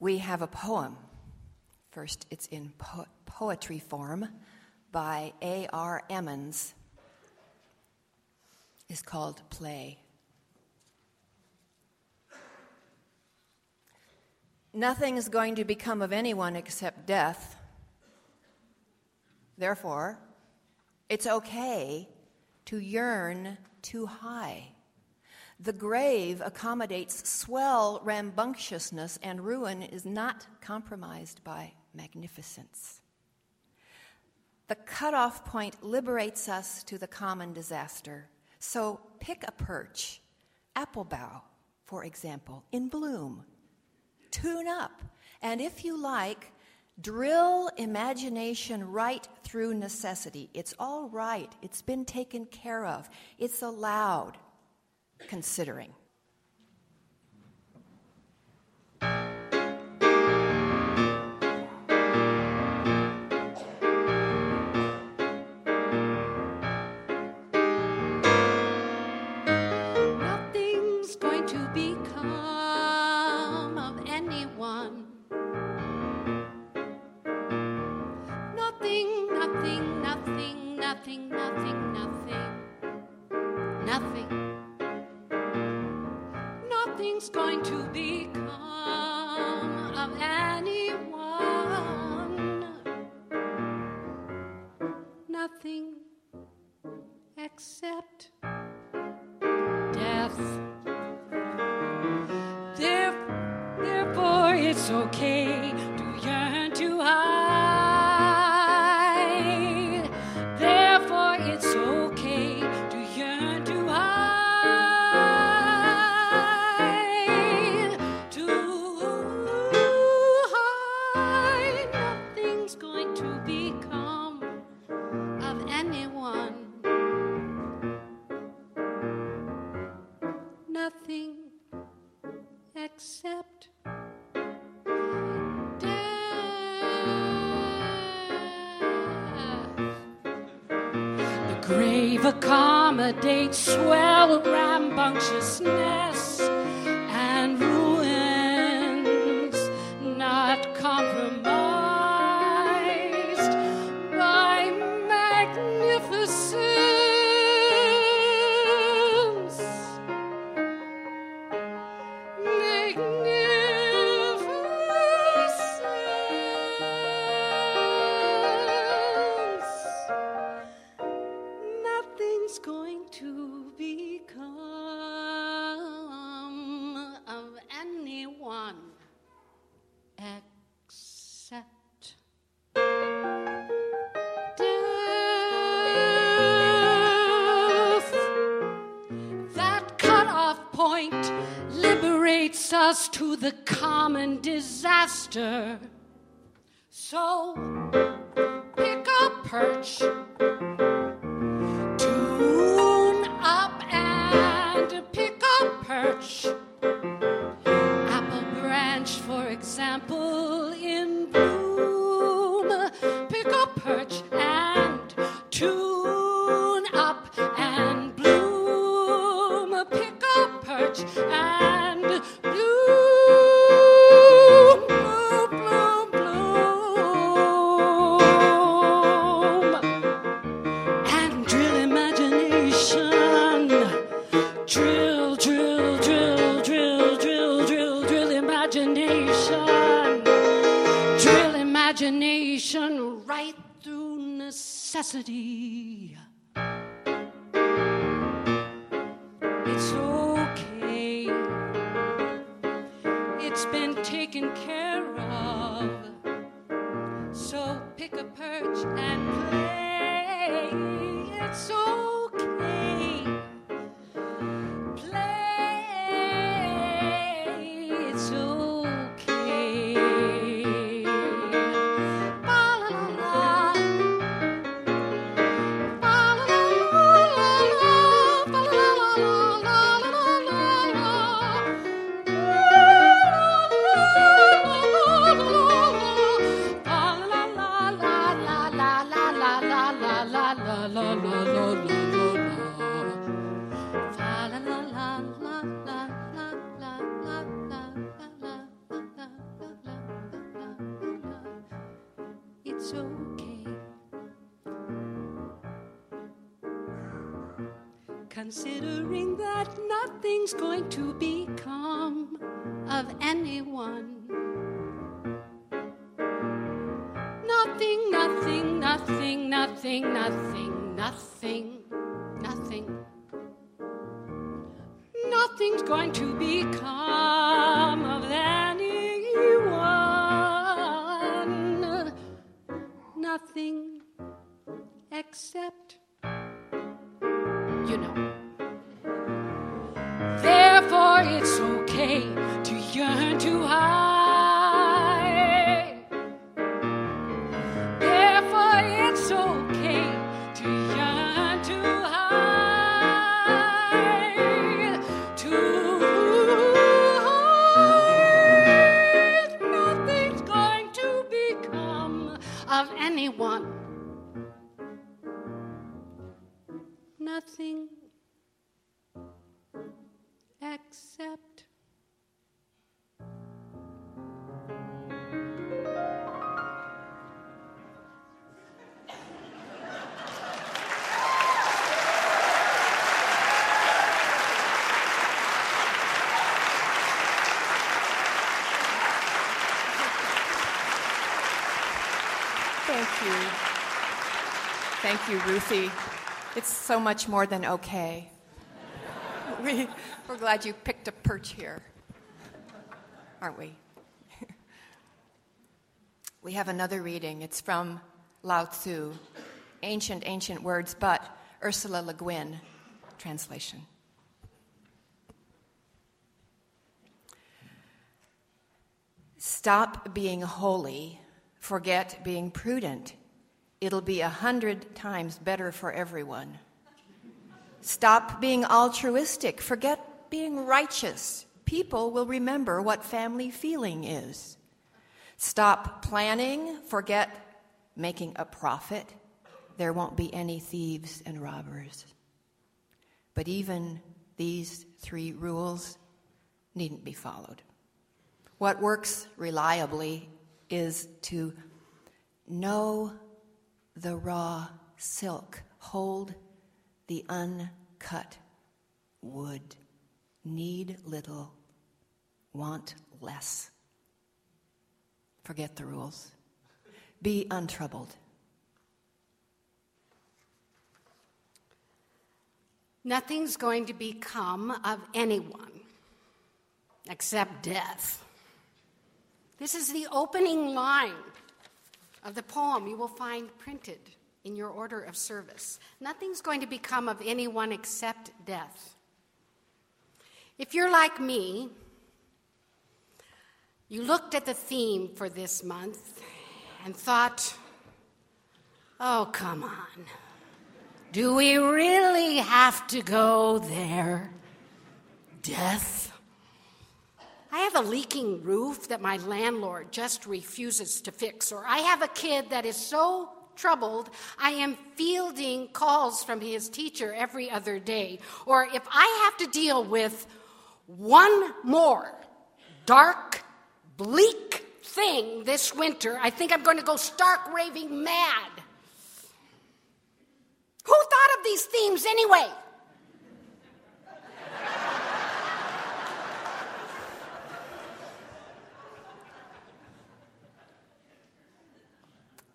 we have a poem. First, it's in po- poetry form by A.R. Ammons. It's called Play. Nothing is going to become of anyone except death. Therefore, it's okay to yearn too high. The grave accommodates swell rambunctiousness, and ruin is not compromised by magnificence. The cutoff point liberates us to the common disaster. So pick a perch, apple bough, for example, in bloom. Tune up, and if you like, drill imagination right through necessity. It's all right, it's been taken care of, it's allowed considering. Of anyone. Nothing except death. Therefore, it's okay except death. The grave accommodates swell rambunctiousness and ruins, not compromised us to the common disaster. So pick a perch, tune up and pick a perch. Apple branch, for example, in bloom. Pick a perch and tune up and bloom. Pick a perch and Considering that nothing's going to become of anyone. Nothing, nothing, nothing, nothing, nothing, nothing, nothing. Nothing's going to become of anyone. Nothing except, you know. To yearn too high. You, Ruthie. It's so much more than okay. We, we're glad you picked a perch here, aren't we? we have another reading. It's from Lao Tzu, Ancient, Ancient Words, but Ursula Le Guin translation. Stop being holy, forget being prudent. It'll be a hundred times better for everyone. Stop being altruistic, forget being righteous. People will remember what family feeling is. Stop planning, forget making a profit. There won't be any thieves and robbers. But even these three rules needn't be followed. What works reliably is to know the raw silk, hold the uncut wood, need little, want less. Forget the rules. Be untroubled. Nothing's going to become of anyone except death. This is the opening line of the poem you will find printed in your order of service. Nothing's going to become of anyone except death. If you're like me, you looked at the theme for this month and thought, oh, come on. Do we really have to go there? Death? I have a leaking roof that my landlord just refuses to fix, or I have a kid that is so troubled I am fielding calls from his teacher every other day, or if I have to deal with one more dark, bleak thing this winter, I think I'm going to go stark raving mad. Who thought of these themes anyway?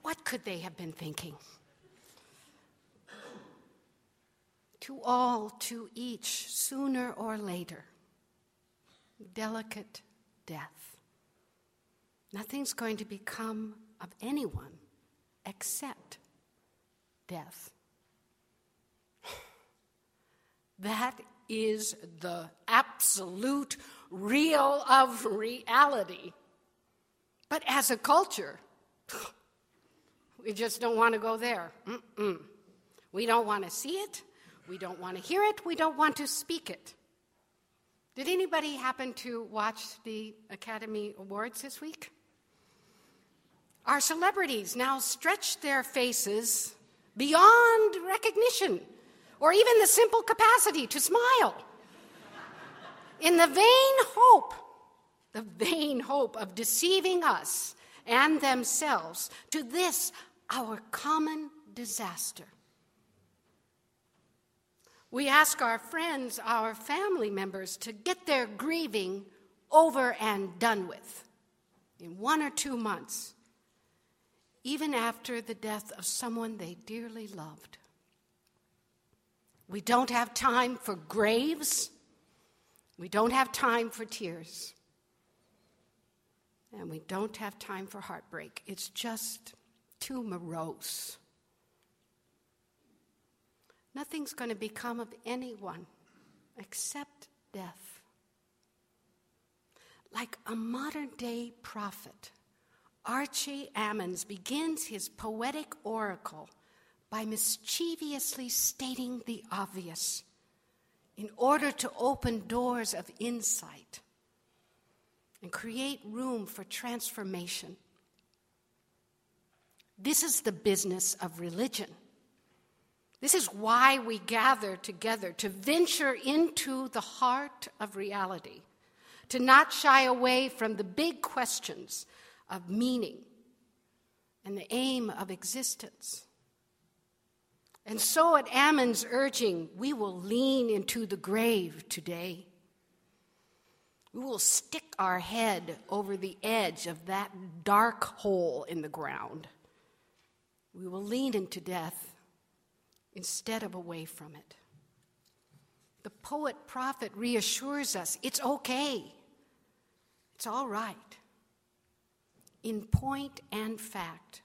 What could they have been thinking? To all, to each, sooner or later, delicate death. Nothing's going to become of anyone except death. That is the absolute real of reality. But as a culture, we just don't want to go there. Mm-mm. We don't want to see it. We don't want to hear it. We don't want to speak it. Did anybody happen to watch the Academy Awards this week? Our celebrities now stretch their faces beyond recognition or even the simple capacity to smile in the vain hope, the vain hope of deceiving us and themselves to this, our common disaster. We ask our friends, our family members, to get their grieving over and done with in one or two months, even after the death of someone they dearly loved. We don't have time for graves. We don't have time for tears. And we don't have time for heartbreak. It's just too morose. Nothing's going to become of anyone except death. Like a modern day prophet, Archie Ammons begins his poetic oracle by mischievously stating the obvious in order to open doors of insight and create room for transformation. This is the business of religion. This is why we gather together to venture into the heart of reality, to not shy away from the big questions of meaning and the aim of existence. And so, at Ammons' urging, we will lean into the grave today. We will stick our head over the edge of that dark hole in the ground. We will lean into death instead of away from it. The poet prophet reassures us it's okay, it's all right. In point and fact,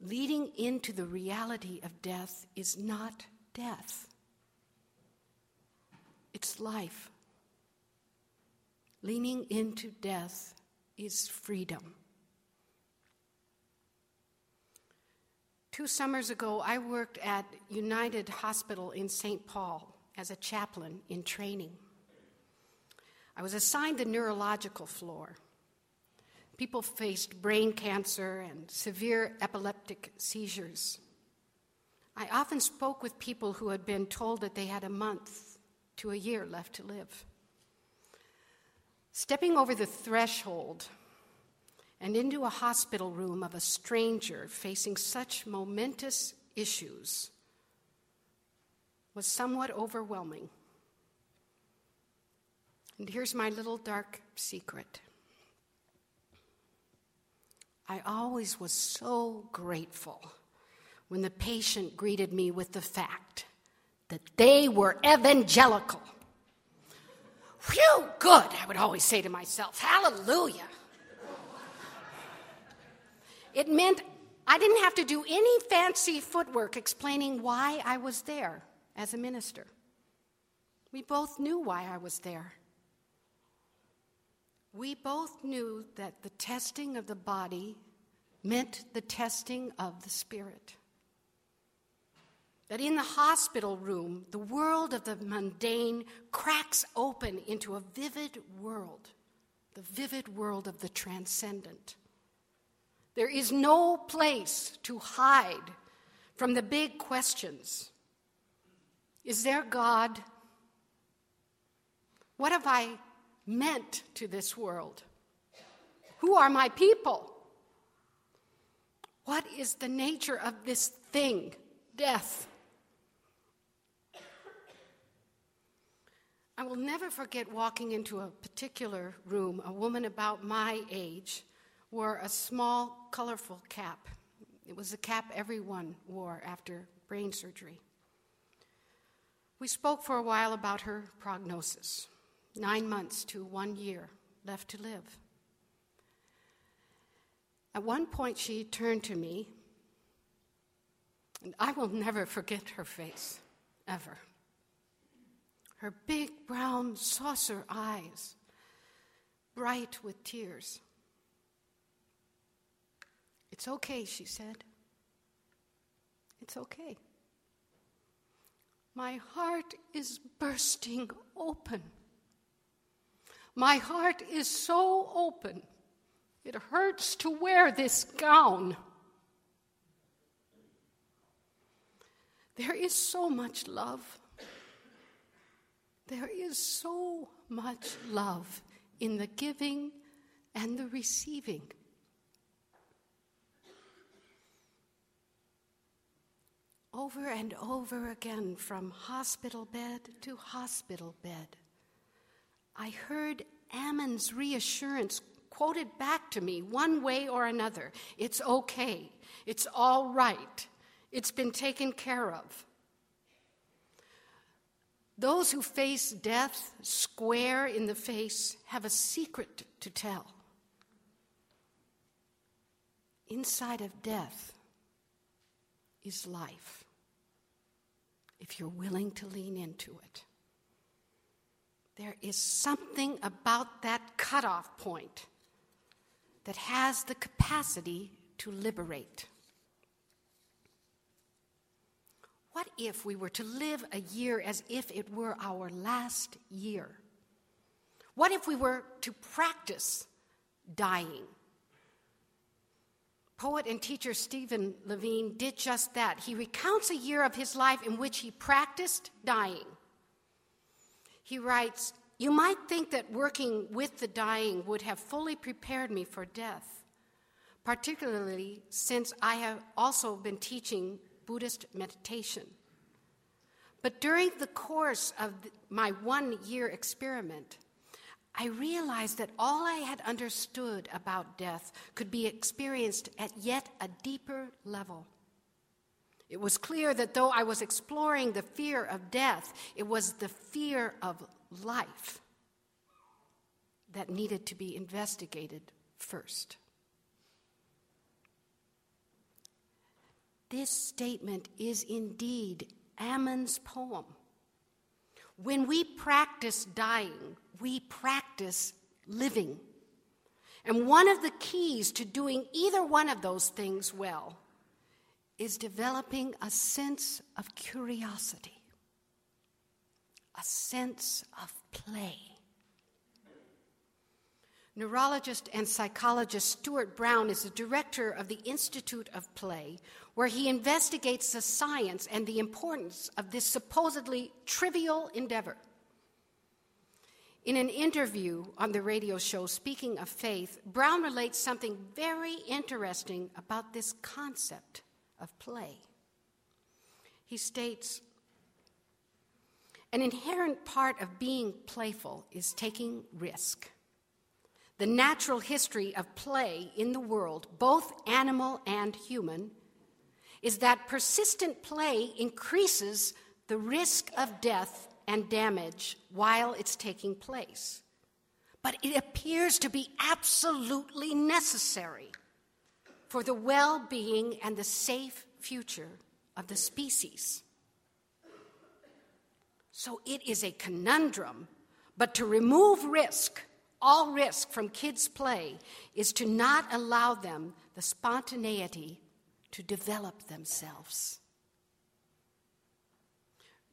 leading into the reality of death is not death, it's life. Leaning into death is freedom. Two summers ago, I worked at United Hospital in St. Paul as a chaplain in training. I was assigned the neurological floor. People faced brain cancer and severe epileptic seizures. I often spoke with people who had been told that they had a month to a year left to live. Stepping over the threshold and into a hospital room of a stranger facing such momentous issues was somewhat overwhelming. And here's my little dark secret I always was so grateful when the patient greeted me with the fact that they were evangelical. Phew, good, I would always say to myself. Hallelujah. It meant I didn't have to do any fancy footwork explaining why I was there as a minister. We both knew why I was there. We both knew that the testing of the body meant the testing of the spirit. That in the hospital room, the world of the mundane cracks open into a vivid world, the vivid world of the transcendent. There is no place to hide from the big questions. Is there God? What have I meant to this world? Who are my people? What is the nature of this thing, death? I will never forget walking into a particular room. A woman about my age wore a small, colorful cap. It was the cap everyone wore after brain surgery. We spoke for a while about her prognosis nine months to one year left to live. At one point, she turned to me, and I will never forget her face, ever her big brown saucer eyes, bright with tears. It's okay, she said. It's okay. My heart is bursting open. My heart is so open, it hurts to wear this gown. There is so much love there is so much love in the giving and the receiving. Over and over again from hospital bed to hospital bed. I heard Ammons' reassurance quoted back to me one way or another. It's okay. It's all right. It's been taken care of. Those who face death square in the face have a secret to tell. Inside of death is life, if you're willing to lean into it. There is something about that cutoff point that has the capacity to liberate. What if we were to live a year as if it were our last year? What if we were to practice dying? Poet and teacher Stephen Levine did just that. He recounts a year of his life in which he practiced dying. He writes, You might think that working with the dying would have fully prepared me for death, particularly since I have also been teaching Buddhist meditation. But during the course of my one year experiment, I realized that all I had understood about death could be experienced at yet a deeper level. It was clear that though I was exploring the fear of death, it was the fear of life that needed to be investigated first. This statement is indeed Ammons' poem. When we practice dying, we practice living. And one of the keys to doing either one of those things well is developing a sense of curiosity, a sense of play. Neurologist and psychologist Stuart Brown is the director of the Institute of Play, where he investigates the science and the importance of this supposedly trivial endeavor. In an interview on the radio show Speaking of Faith, Brown relates something very interesting about this concept of play. He states An inherent part of being playful is taking risk. The natural history of play in the world, both animal and human, is that persistent play increases the risk of death and damage while it's taking place. But it appears to be absolutely necessary for the well being and the safe future of the species. So it is a conundrum, but to remove risk, all risk from kids' play, is to not allow them the spontaneity to develop themselves.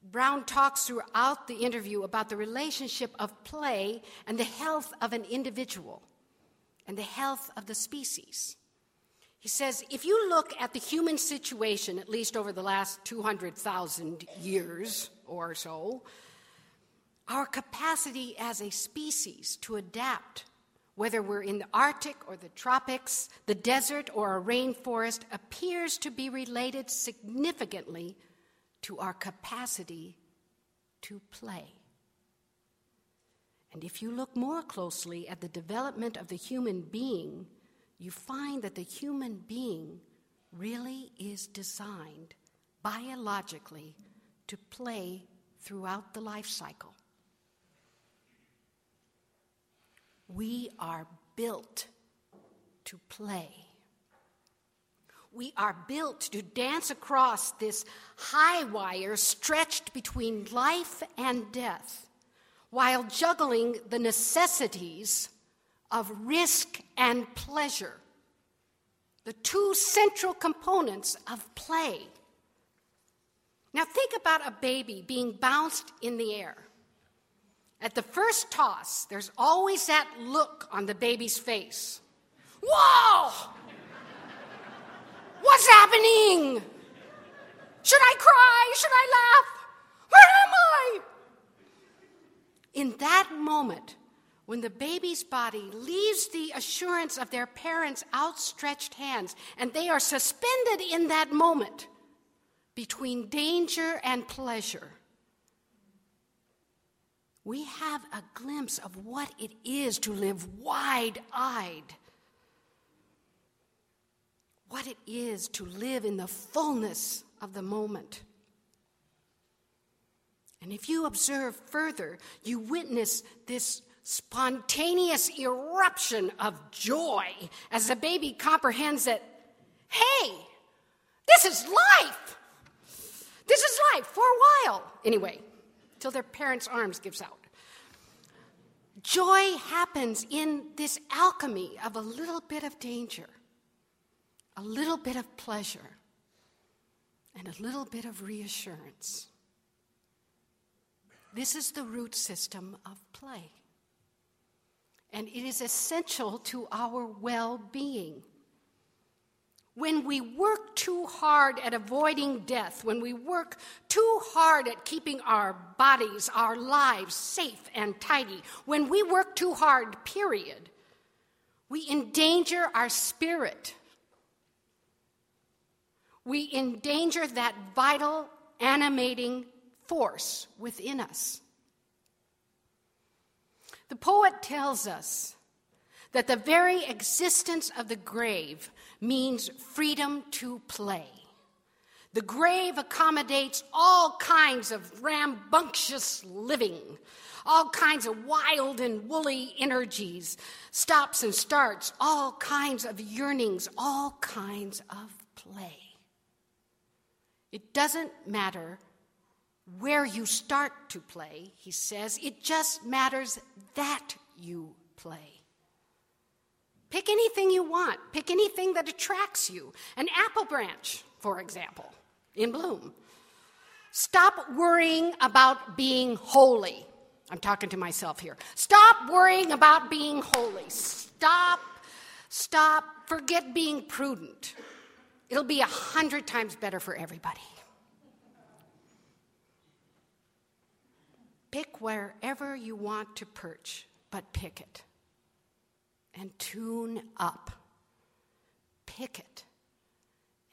Brown talks throughout the interview about the relationship of play and the health of an individual and the health of the species. He says if you look at the human situation, at least over the last 200,000 years or so, our capacity as a species to adapt, whether we're in the Arctic or the tropics, the desert or a rainforest, appears to be related significantly to our capacity to play. And if you look more closely at the development of the human being, you find that the human being really is designed biologically to play throughout the life cycle. We are built to play. We are built to dance across this high wire stretched between life and death while juggling the necessities of risk and pleasure, the two central components of play. Now, think about a baby being bounced in the air. At the first toss, there's always that look on the baby's face. Whoa! What's happening? Should I cry? Should I laugh? Where am I? In that moment, when the baby's body leaves the assurance of their parents' outstretched hands and they are suspended in that moment, between danger and pleasure, we have a glimpse of what it is to live wide eyed, what it is to live in the fullness of the moment. And if you observe further, you witness this spontaneous eruption of joy as the baby comprehends that, hey, this is life. This is life for a while. Anyway, till their parents' arms gives out. Joy happens in this alchemy of a little bit of danger, a little bit of pleasure, and a little bit of reassurance. This is the root system of play. And it is essential to our well being. When we work too hard at avoiding death, when we work too hard at keeping our bodies, our lives safe and tidy, when we work too hard, period, we endanger our spirit. We endanger that vital, animating force within us. The poet tells us that the very existence of the grave means freedom to play. The grave accommodates all kinds of rambunctious living, all kinds of wild and woolly energies, stops and starts, all kinds of yearnings, all kinds of play. It doesn't matter where you start to play, he says, it just matters that you play. Pick anything you want. Pick anything that attracts you. An apple branch, for example, in bloom. Stop worrying about being holy. I'm talking to myself here. Stop worrying about being holy. Stop, stop, forget being prudent. It'll be a hundred times better for everybody. Pick wherever you want to perch, but pick it and tune up. Pick it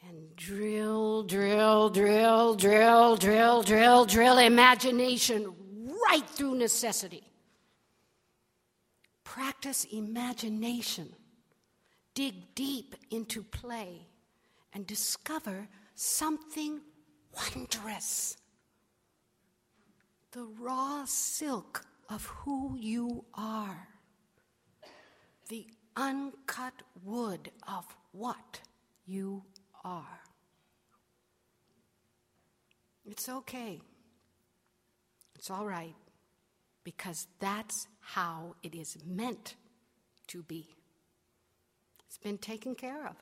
and drill, drill, drill, drill, drill, drill, drill imagination right through necessity. Practice imagination. Dig deep into play and discover something wondrous. The raw silk of who you are the uncut wood of what you are. It's okay. It's all right, because that's how it is meant to be. It's been taken care of.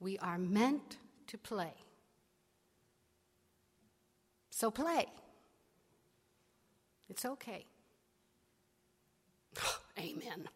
We are meant to play. So play. It's okay. Amen.